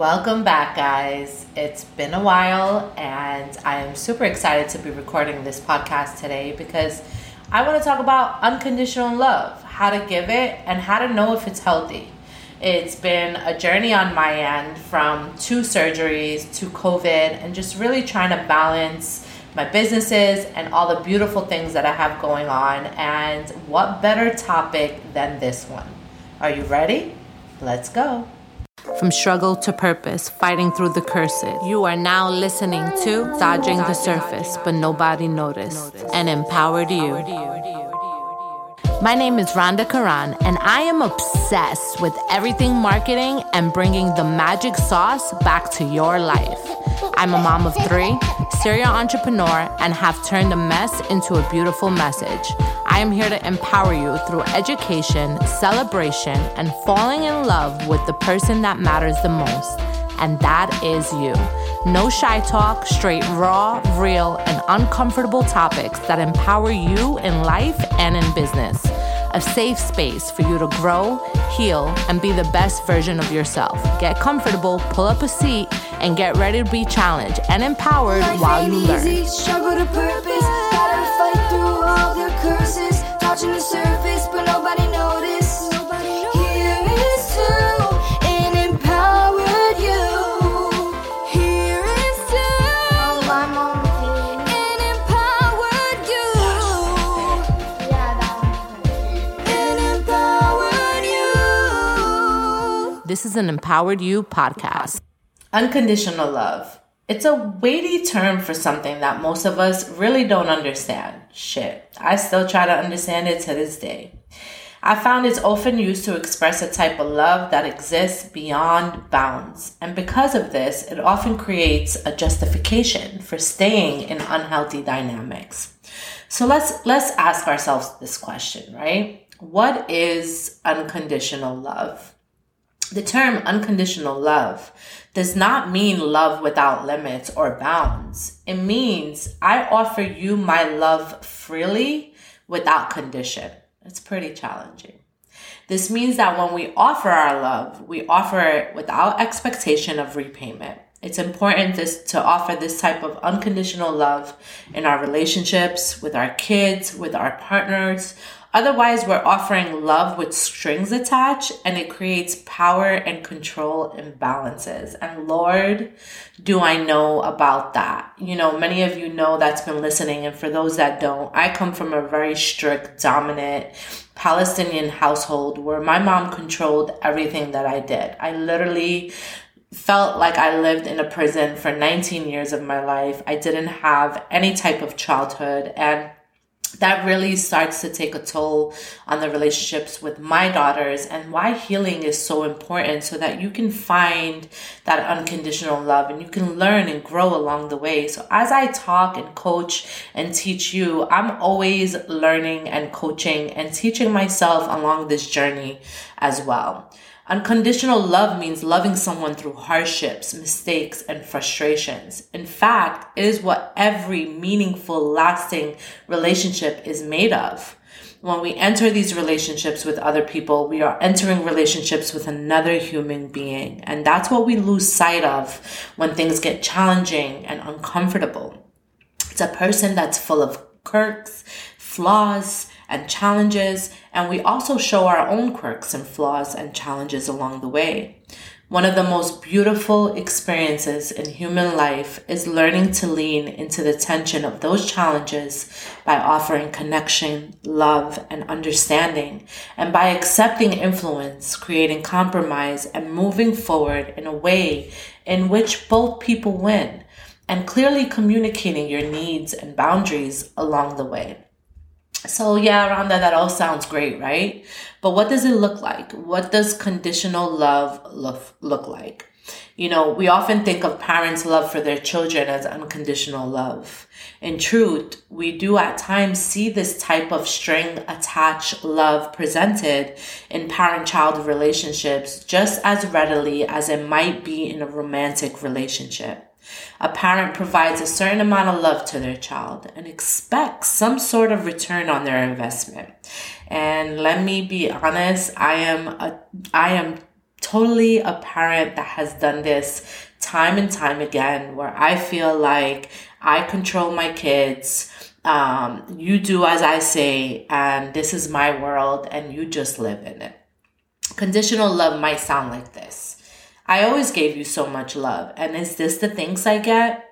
Welcome back, guys. It's been a while, and I am super excited to be recording this podcast today because I want to talk about unconditional love, how to give it, and how to know if it's healthy. It's been a journey on my end from two surgeries to COVID and just really trying to balance my businesses and all the beautiful things that I have going on. And what better topic than this one? Are you ready? Let's go. From struggle to purpose, fighting through the curses. You are now listening to Dodging the Surface, but Nobody Noticed, and Empowered You. My name is Rhonda Karan, and I am obsessed with everything marketing and bringing the magic sauce back to your life. I'm a mom of three, serial entrepreneur, and have turned a mess into a beautiful message. I am here to empower you through education, celebration, and falling in love with the person that matters the most, and that is you. No shy talk, straight raw, real, and uncomfortable topics that empower you in life and in business. A safe space for you to grow, heal, and be the best version of yourself. Get comfortable, pull up a seat, and get ready to be challenged and empowered while you learn. Easy, struggle to purpose, gotta fight through all the curses, touching the surface, but nobody noticed. Here is to an empowered you. Here is to an empowered you. An empowered you. This is an Empowered You podcast. Unconditional love. It's a weighty term for something that most of us really don't understand. Shit, I still try to understand it to this day. I found it's often used to express a type of love that exists beyond bounds. And because of this, it often creates a justification for staying in unhealthy dynamics. So let's let's ask ourselves this question, right? What is unconditional love? The term unconditional love does not mean love without limits or bounds. It means I offer you my love freely without condition. It's pretty challenging. This means that when we offer our love, we offer it without expectation of repayment. It's important this, to offer this type of unconditional love in our relationships, with our kids, with our partners. Otherwise, we're offering love with strings attached and it creates power and control imbalances. And Lord, do I know about that? You know, many of you know that's been listening. And for those that don't, I come from a very strict, dominant Palestinian household where my mom controlled everything that I did. I literally felt like I lived in a prison for 19 years of my life. I didn't have any type of childhood and that really starts to take a toll on the relationships with my daughters and why healing is so important so that you can find that unconditional love and you can learn and grow along the way. So as I talk and coach and teach you, I'm always learning and coaching and teaching myself along this journey as well. Unconditional love means loving someone through hardships, mistakes, and frustrations. In fact, it is what every meaningful, lasting relationship is made of. When we enter these relationships with other people, we are entering relationships with another human being. And that's what we lose sight of when things get challenging and uncomfortable. It's a person that's full of quirks, flaws, and challenges, and we also show our own quirks and flaws and challenges along the way. One of the most beautiful experiences in human life is learning to lean into the tension of those challenges by offering connection, love, and understanding, and by accepting influence, creating compromise, and moving forward in a way in which both people win, and clearly communicating your needs and boundaries along the way. So yeah, Rhonda, that all sounds great, right? But what does it look like? What does conditional love look, look like? You know, we often think of parents' love for their children as unconditional love. In truth, we do at times see this type of string attached love presented in parent child relationships just as readily as it might be in a romantic relationship. A parent provides a certain amount of love to their child and expects some sort of return on their investment. And let me be honest, I am a, I am totally a parent that has done this time and time again where I feel like I control my kids. Um, you do as I say, and this is my world, and you just live in it. Conditional love might sound like this I always gave you so much love, and is this the things I get?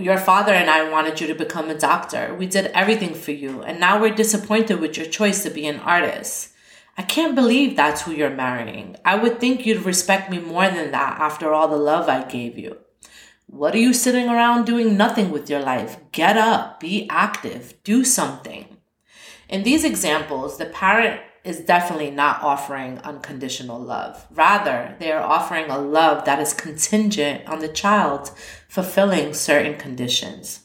Your father and I wanted you to become a doctor. We did everything for you, and now we're disappointed with your choice to be an artist. I can't believe that's who you're marrying. I would think you'd respect me more than that after all the love I gave you. What are you sitting around doing nothing with your life? Get up, be active, do something. In these examples, the parent is definitely not offering unconditional love. Rather, they are offering a love that is contingent on the child fulfilling certain conditions.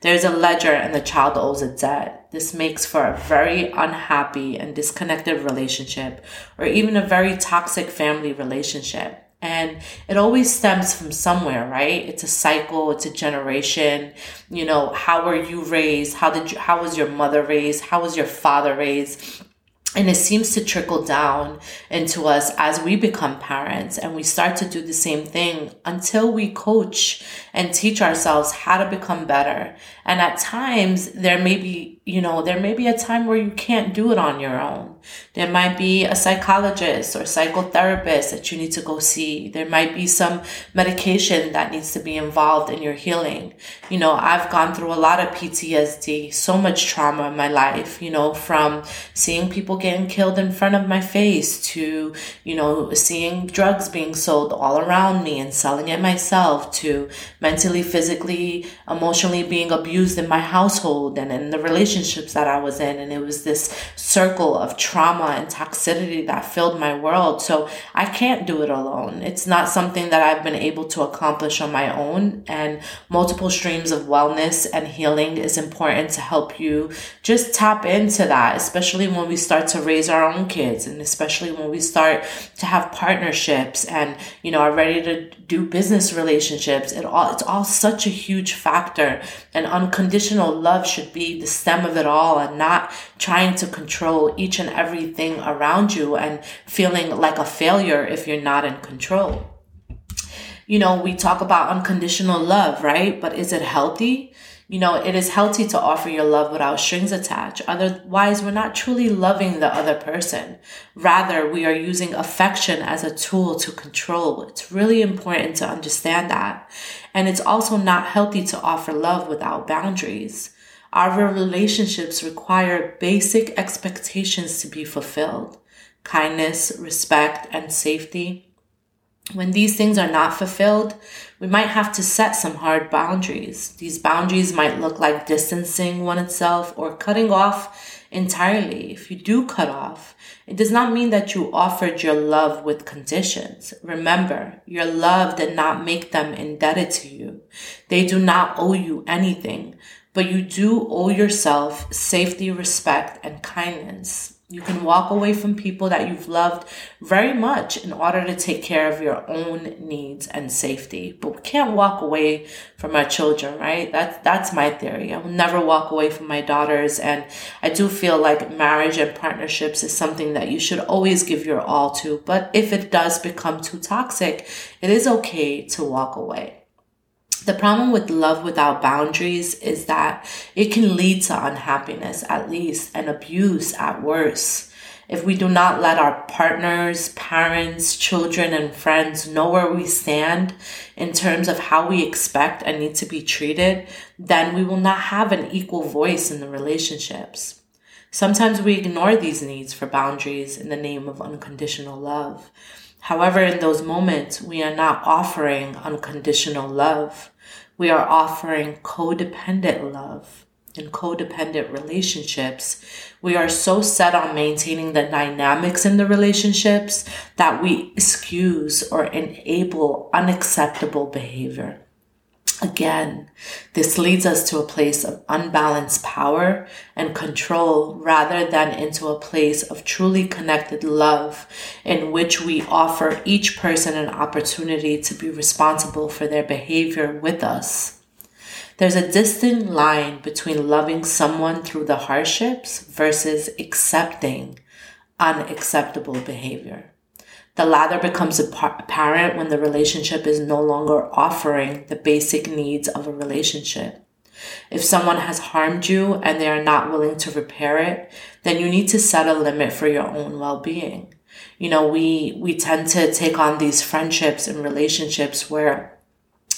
There's a ledger and the child owes a debt. This makes for a very unhappy and disconnected relationship or even a very toxic family relationship. And it always stems from somewhere, right? It's a cycle, it's a generation. You know, how were you raised? How did you, how was your mother raised? How was your father raised? And it seems to trickle down into us as we become parents and we start to do the same thing until we coach and teach ourselves how to become better. And at times there may be, you know, there may be a time where you can't do it on your own. There might be a psychologist or psychotherapist that you need to go see. There might be some medication that needs to be involved in your healing. You know, I've gone through a lot of PTSD, so much trauma in my life, you know, from seeing people getting killed in front of my face to, you know, seeing drugs being sold all around me and selling it myself to mentally, physically, emotionally being abused in my household and in the relationships that I was in. And it was this circle of trauma and toxicity that filled my world. So I can't do it alone. It's not something that I've been able to accomplish on my own. And multiple streams of wellness and healing is important to help you just tap into that, especially when we start to raise our own kids and especially when we start to have partnerships and you know are ready to do business relationships it all it's all such a huge factor and unconditional love should be the stem of it all and not trying to control each and everything around you and feeling like a failure if you're not in control you know we talk about unconditional love right but is it healthy you know, it is healthy to offer your love without strings attached. Otherwise, we're not truly loving the other person. Rather, we are using affection as a tool to control. It's really important to understand that. And it's also not healthy to offer love without boundaries. Our relationships require basic expectations to be fulfilled kindness, respect, and safety. When these things are not fulfilled, we might have to set some hard boundaries. These boundaries might look like distancing one itself or cutting off entirely. If you do cut off, it does not mean that you offered your love with conditions. Remember, your love did not make them indebted to you. They do not owe you anything, but you do owe yourself safety, respect, and kindness. You can walk away from people that you've loved very much in order to take care of your own needs and safety. But we can't walk away from our children, right? That's that's my theory. I will never walk away from my daughters and I do feel like marriage and partnerships is something that you should always give your all to. But if it does become too toxic, it is okay to walk away. The problem with love without boundaries is that it can lead to unhappiness at least and abuse at worst. If we do not let our partners, parents, children, and friends know where we stand in terms of how we expect and need to be treated, then we will not have an equal voice in the relationships. Sometimes we ignore these needs for boundaries in the name of unconditional love. However, in those moments, we are not offering unconditional love. We are offering codependent love. In codependent relationships, we are so set on maintaining the dynamics in the relationships that we excuse or enable unacceptable behavior. Again, this leads us to a place of unbalanced power and control rather than into a place of truly connected love in which we offer each person an opportunity to be responsible for their behavior with us. There's a distinct line between loving someone through the hardships versus accepting unacceptable behavior. The latter becomes apparent when the relationship is no longer offering the basic needs of a relationship. If someone has harmed you and they are not willing to repair it, then you need to set a limit for your own well-being. You know, we, we tend to take on these friendships and relationships where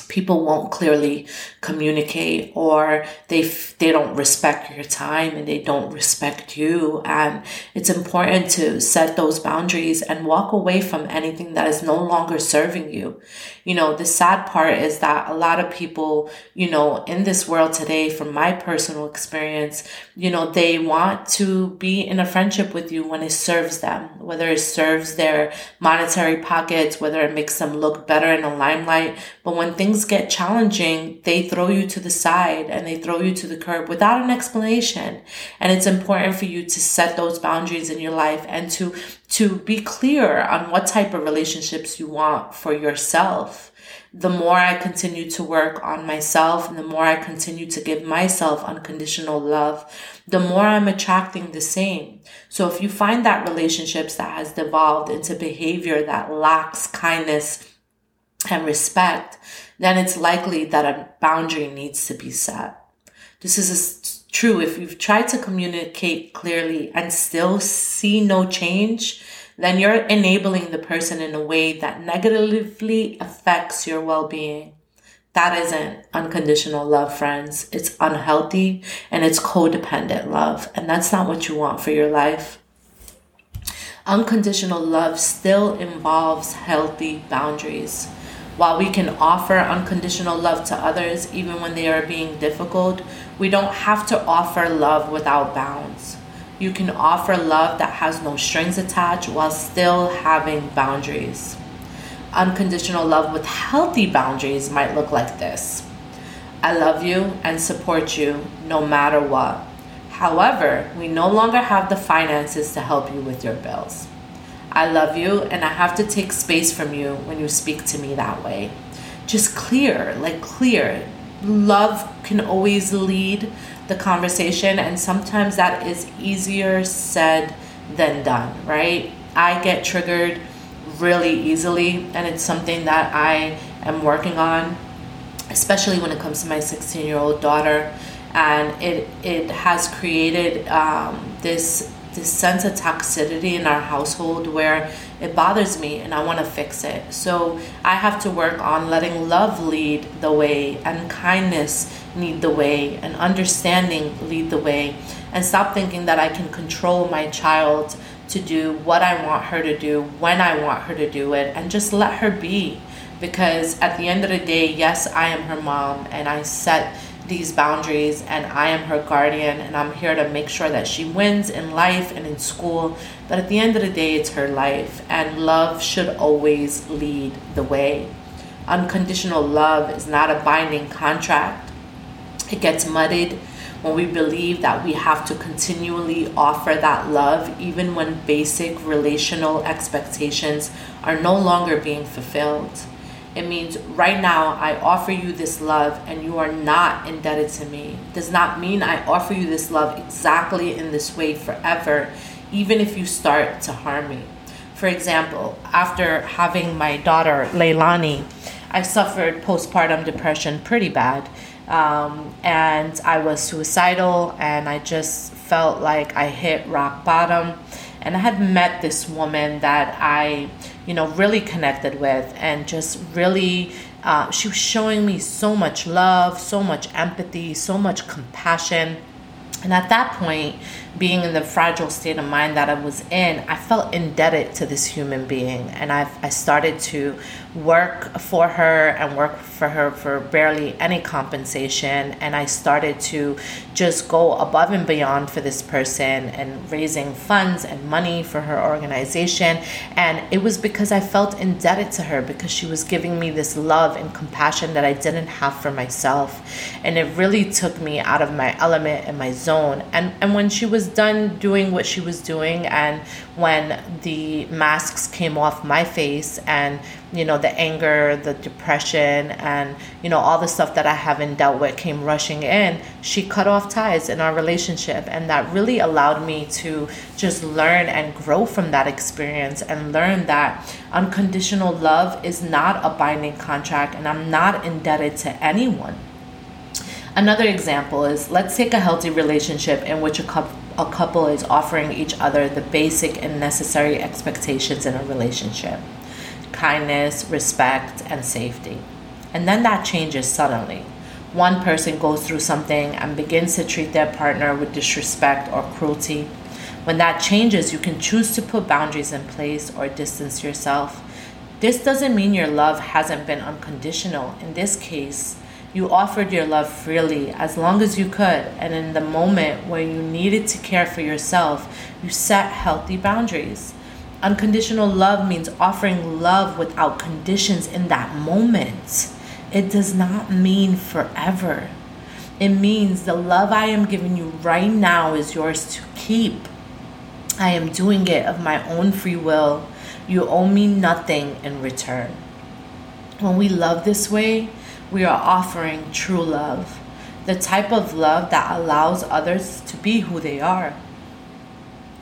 people won't clearly communicate or they they don't respect your time and they don't respect you. And it's important to set those boundaries and walk away from anything that is no longer serving you you know the sad part is that a lot of people you know in this world today from my personal experience you know they want to be in a friendship with you when it serves them whether it serves their monetary pockets whether it makes them look better in the limelight but when things get challenging, they throw you to the side and they throw you to the curb without an explanation. And it's important for you to set those boundaries in your life and to, to be clear on what type of relationships you want for yourself. The more I continue to work on myself and the more I continue to give myself unconditional love, the more I'm attracting the same. So if you find that relationships that has devolved into behavior that lacks kindness and respect, then it's likely that a boundary needs to be set. This is true if you've tried to communicate clearly and still see no change, then you're enabling the person in a way that negatively affects your well being. That isn't unconditional love, friends. It's unhealthy and it's codependent love. And that's not what you want for your life. Unconditional love still involves healthy boundaries. While we can offer unconditional love to others even when they are being difficult, we don't have to offer love without bounds. You can offer love that has no strings attached while still having boundaries. Unconditional love with healthy boundaries might look like this I love you and support you no matter what. However, we no longer have the finances to help you with your bills. I love you and I have to take space from you when you speak to me that way. Just clear, like clear. Love can always lead the conversation, and sometimes that is easier said than done, right? I get triggered really easily, and it's something that I am working on, especially when it comes to my 16 year old daughter. And it, it has created um, this this sense of toxicity in our household where it bothers me and I want to fix it. So I have to work on letting love lead the way and kindness lead the way and understanding lead the way and stop thinking that I can control my child to do what I want her to do when I want her to do it and just let her be. Because at the end of the day, yes, I am her mom and I set these boundaries and I am her guardian and I'm here to make sure that she wins in life and in school. But at the end of the day, it's her life and love should always lead the way. Unconditional love is not a binding contract. It gets muddied when we believe that we have to continually offer that love even when basic relational expectations are no longer being fulfilled. It means right now I offer you this love and you are not indebted to me. Does not mean I offer you this love exactly in this way forever, even if you start to harm me. For example, after having my daughter Leilani, I suffered postpartum depression pretty bad. Um, and I was suicidal and I just felt like I hit rock bottom. And I had met this woman that I you know, really connected with and just really, uh, she was showing me so much love, so much empathy, so much compassion. And at that point, being in the fragile state of mind that I was in, I felt indebted to this human being. And i I started to work for her and work for her for barely any compensation. And I started to just go above and beyond for this person and raising funds and money for her organization. And it was because I felt indebted to her because she was giving me this love and compassion that I didn't have for myself. And it really took me out of my element and my zone. And, and when she was done doing what she was doing, and when the masks came off my face, and you know, the anger, the depression, and you know, all the stuff that I haven't dealt with came rushing in, she cut off ties in our relationship. And that really allowed me to just learn and grow from that experience and learn that unconditional love is not a binding contract, and I'm not indebted to anyone. Another example is let's take a healthy relationship in which a couple a couple is offering each other the basic and necessary expectations in a relationship kindness, respect, and safety. And then that changes suddenly. One person goes through something and begins to treat their partner with disrespect or cruelty. When that changes, you can choose to put boundaries in place or distance yourself. This doesn't mean your love hasn't been unconditional. In this case, you offered your love freely as long as you could, and in the moment where you needed to care for yourself, you set healthy boundaries. Unconditional love means offering love without conditions in that moment. It does not mean forever. It means the love I am giving you right now is yours to keep. I am doing it of my own free will. You owe me nothing in return. When we love this way, we are offering true love, the type of love that allows others to be who they are.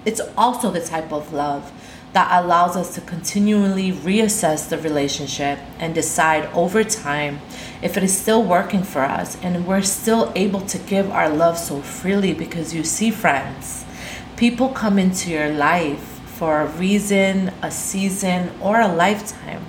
It's also the type of love that allows us to continually reassess the relationship and decide over time if it is still working for us and we're still able to give our love so freely because you see, friends, people come into your life for a reason, a season, or a lifetime.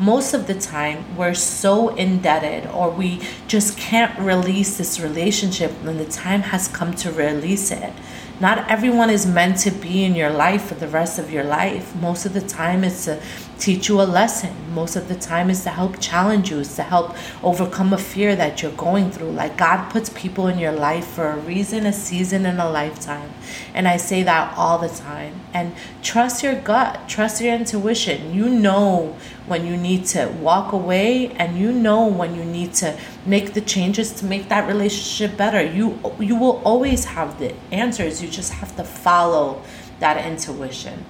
Most of the time, we're so indebted or we just can't release this relationship when the time has come to release it. Not everyone is meant to be in your life for the rest of your life. Most of the time, it's to teach you a lesson. Most of the time, is to help challenge you, is to help overcome a fear that you're going through. Like God puts people in your life for a reason, a season, and a lifetime. And I say that all the time. And trust your gut, trust your intuition. You know when you need to walk away, and you know when you need to make the changes to make that relationship better. You you will always have the answers. You just have to follow that intuition.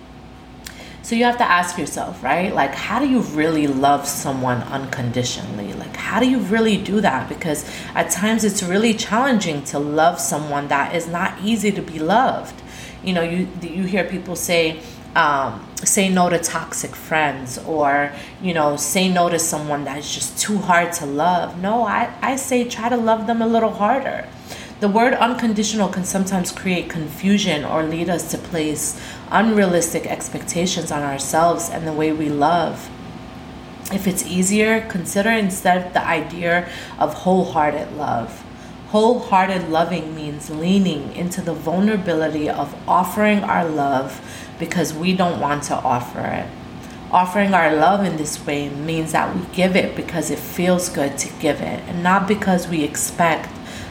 So you have to ask yourself, right? Like, how do you really love someone unconditionally? Like, how do you really do that? Because at times it's really challenging to love someone that is not easy to be loved. You know, you you hear people say, um, say no to toxic friends or you know say no to someone that's just too hard to love no I, I say try to love them a little harder the word unconditional can sometimes create confusion or lead us to place unrealistic expectations on ourselves and the way we love. If it's easier, consider instead the idea of wholehearted love. Wholehearted loving means leaning into the vulnerability of offering our love because we don't want to offer it. Offering our love in this way means that we give it because it feels good to give it and not because we expect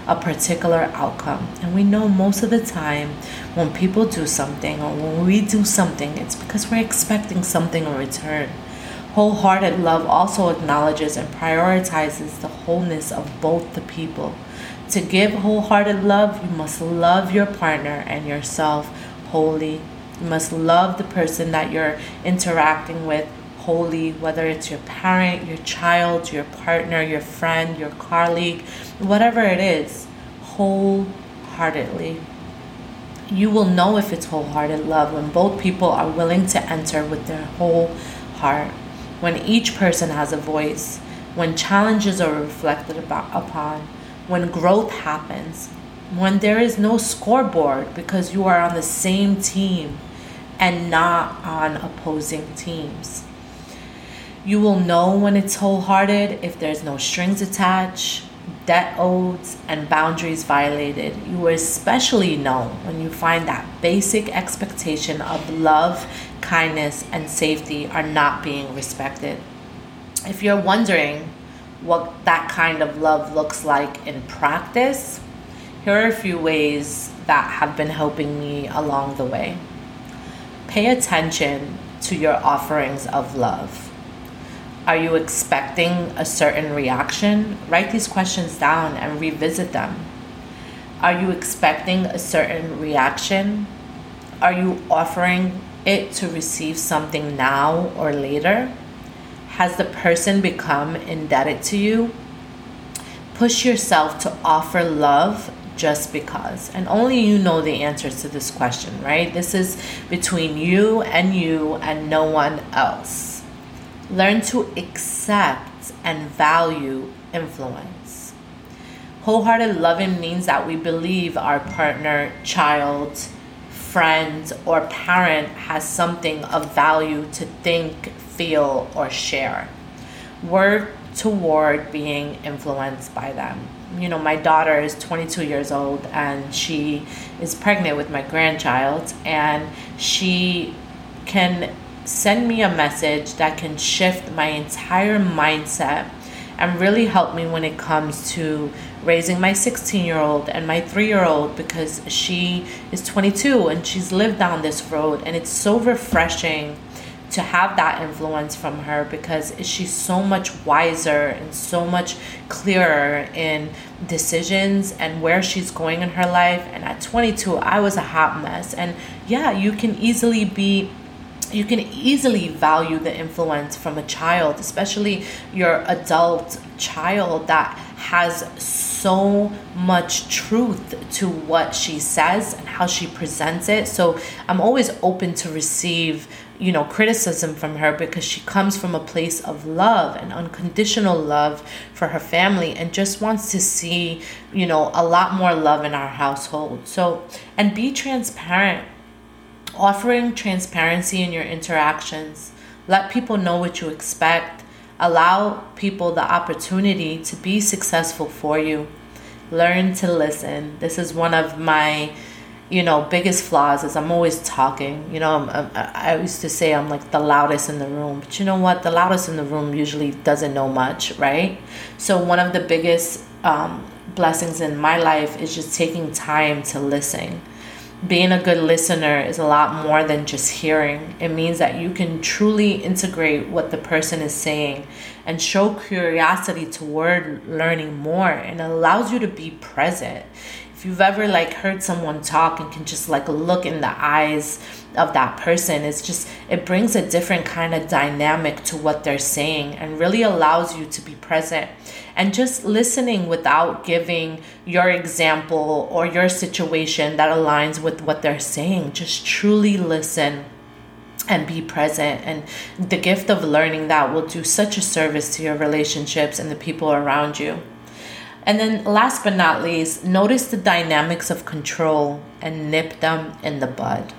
a particular outcome. And we know most of the time when people do something or when we do something, it's because we're expecting something in return. Wholehearted love also acknowledges and prioritizes the wholeness of both the people. To give wholehearted love, you must love your partner and yourself wholly. You must love the person that you're interacting with wholly, whether it's your parent, your child, your partner, your friend, your colleague, whatever it is, wholeheartedly. You will know if it's wholehearted love when both people are willing to enter with their whole heart, when each person has a voice, when challenges are reflected about, upon, when growth happens, when there is no scoreboard because you are on the same team and not on opposing teams. You will know when it's wholehearted if there's no strings attached, debt owed, and boundaries violated. You will especially know when you find that basic expectation of love, kindness, and safety are not being respected. If you're wondering what that kind of love looks like in practice, here are a few ways that have been helping me along the way. Pay attention to your offerings of love are you expecting a certain reaction? Write these questions down and revisit them. Are you expecting a certain reaction? Are you offering it to receive something now or later? Has the person become indebted to you? Push yourself to offer love just because. And only you know the answers to this question, right? This is between you and you and no one else. Learn to accept and value influence. Wholehearted loving means that we believe our partner, child, friend, or parent has something of value to think, feel, or share. Work toward being influenced by them you know, my daughter is 22 years old and she is pregnant with my grandchild, and she can send me a message that can shift my entire mindset and really help me when it comes to raising my 16 year old and my 3 year old because she is 22 and she's lived down this road and it's so refreshing to have that influence from her because she's so much wiser and so much clearer in decisions and where she's going in her life. And at 22, I was a hot mess. And yeah, you can easily be you can easily value the influence from a child, especially your adult child that has so much truth to what she says and how she presents it. So I'm always open to receive you know criticism from her because she comes from a place of love and unconditional love for her family and just wants to see you know a lot more love in our household so and be transparent offering transparency in your interactions let people know what you expect allow people the opportunity to be successful for you learn to listen this is one of my you know, biggest flaws is I'm always talking. You know, i used to say I'm like the loudest in the room, but you know what? The loudest in the room usually doesn't know much, right? So one of the biggest um, blessings in my life is just taking time to listen. Being a good listener is a lot more than just hearing. It means that you can truly integrate what the person is saying and show curiosity toward learning more and allows you to be present if you've ever like heard someone talk and can just like look in the eyes of that person it's just it brings a different kind of dynamic to what they're saying and really allows you to be present and just listening without giving your example or your situation that aligns with what they're saying just truly listen and be present and the gift of learning that will do such a service to your relationships and the people around you and then, last but not least, notice the dynamics of control and nip them in the bud.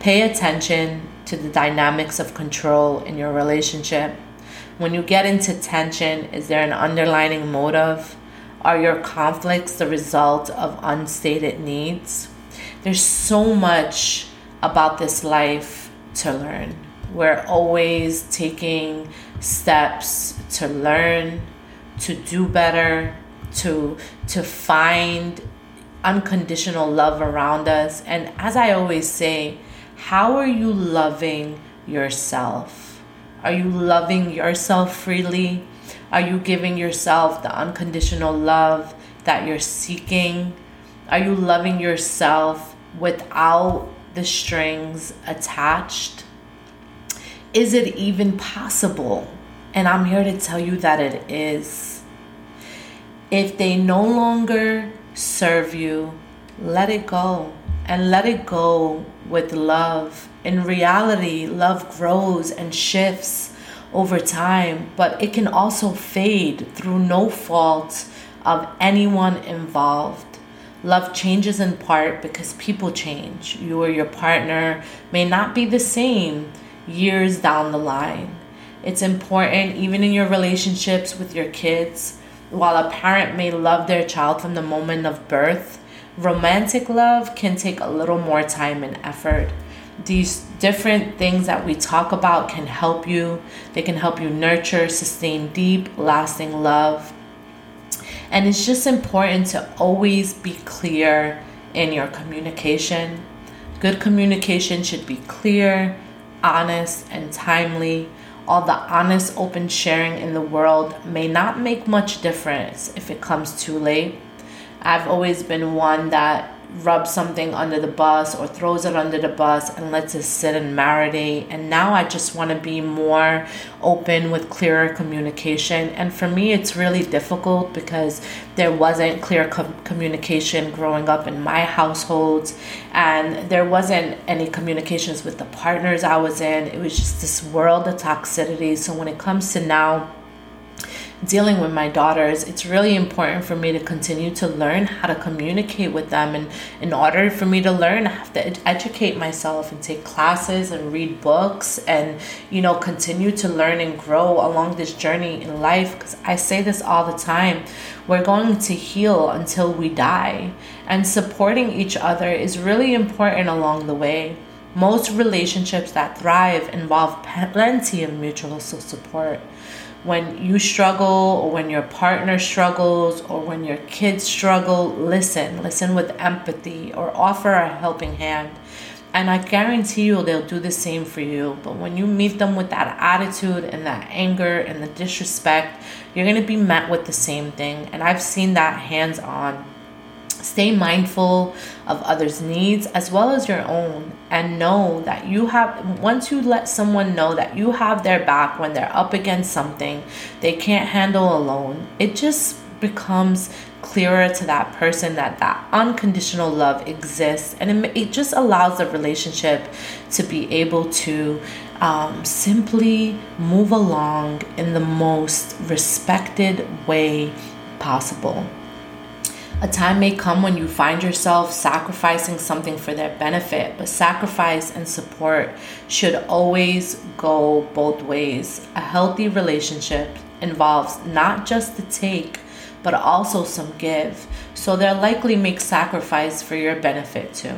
Pay attention to the dynamics of control in your relationship. When you get into tension, is there an underlining motive? Are your conflicts the result of unstated needs? There's so much about this life to learn. We're always taking steps to learn, to do better, to to find unconditional love around us and as i always say how are you loving yourself are you loving yourself freely? Are you giving yourself the unconditional love that you're seeking? Are you loving yourself without the strings attached? Is it even possible? And i'm here to tell you that it is. If they no longer serve you, let it go and let it go with love. In reality, love grows and shifts over time, but it can also fade through no fault of anyone involved. Love changes in part because people change. You or your partner may not be the same years down the line. It's important, even in your relationships with your kids, while a parent may love their child from the moment of birth, romantic love can take a little more time and effort. These different things that we talk about can help you. They can help you nurture, sustain deep, lasting love. And it's just important to always be clear in your communication. Good communication should be clear, honest, and timely all the honest, open sharing in the world may not make much difference if it comes too late. I've always been one that rubs something under the bus or throws it under the bus and lets it sit and marinate. And now I just want to be more open with clearer communication. And for me, it's really difficult because there wasn't clear com- communication growing up in my households, and there wasn't any communications with the partners I was in. It was just this world of toxicity. So when it comes to now, dealing with my daughters, it's really important for me to continue to learn how to communicate with them. And in order for me to learn, I have to educate myself and take classes and read books and, you know, continue to learn and grow along this journey in life. Because I say this all the time we're going to heal until we die. And supporting each other is really important along the way. Most relationships that thrive involve plenty of mutual support when you struggle or when your partner struggles or when your kids struggle, listen. Listen with empathy or offer a helping hand. And I guarantee you they'll do the same for you. But when you meet them with that attitude and that anger and the disrespect, you're going to be met with the same thing. And I've seen that hands on. Stay mindful of others' needs as well as your own, and know that you have, once you let someone know that you have their back when they're up against something they can't handle alone, it just becomes clearer to that person that that unconditional love exists and it, it just allows the relationship to be able to um, simply move along in the most respected way possible a time may come when you find yourself sacrificing something for their benefit, but sacrifice and support should always go both ways. A healthy relationship involves not just the take, but also some give. So they'll likely make sacrifice for your benefit too.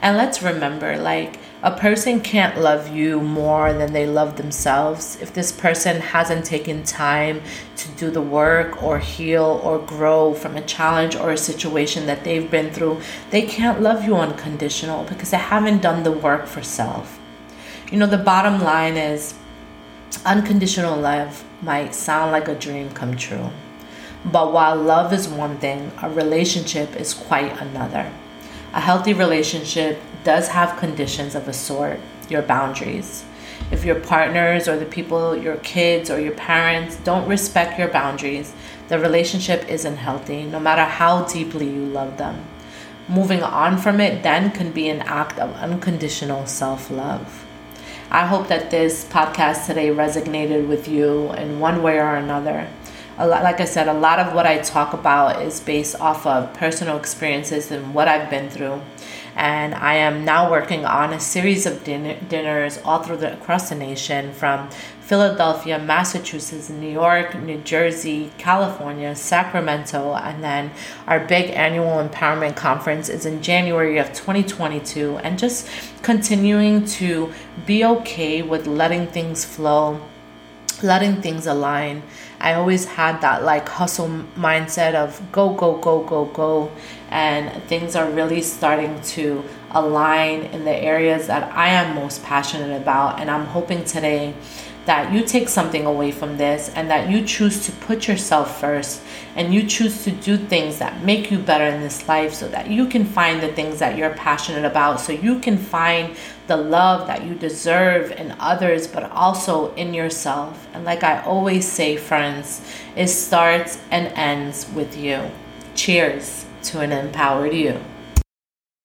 And let's remember like a person can't love you more than they love themselves if this person hasn't taken time to do the work or heal or grow from a challenge or a situation that they've been through. They can't love you unconditional because they haven't done the work for self. You know, the bottom line is unconditional love might sound like a dream come true. But while love is one thing, a relationship is quite another. A healthy relationship does have conditions of a sort, your boundaries. If your partners or the people, your kids or your parents don't respect your boundaries, the relationship isn't healthy, no matter how deeply you love them. Moving on from it then can be an act of unconditional self love. I hope that this podcast today resonated with you in one way or another a lot, like I said, a lot of what I talk about is based off of personal experiences and what I've been through. And I am now working on a series of dinner, dinners all through the across the nation from Philadelphia, Massachusetts, New York, New Jersey, California, Sacramento, and then our big annual empowerment conference is in January of 2022. And just continuing to be okay with letting things flow, letting things align I always had that like hustle mindset of go, go, go, go, go. And things are really starting to align in the areas that I am most passionate about. And I'm hoping today that you take something away from this and that you choose to put yourself first and you choose to do things that make you better in this life so that you can find the things that you're passionate about so you can find the love that you deserve in others but also in yourself. And like i always say friends it starts and ends with you. Cheers to an empowered you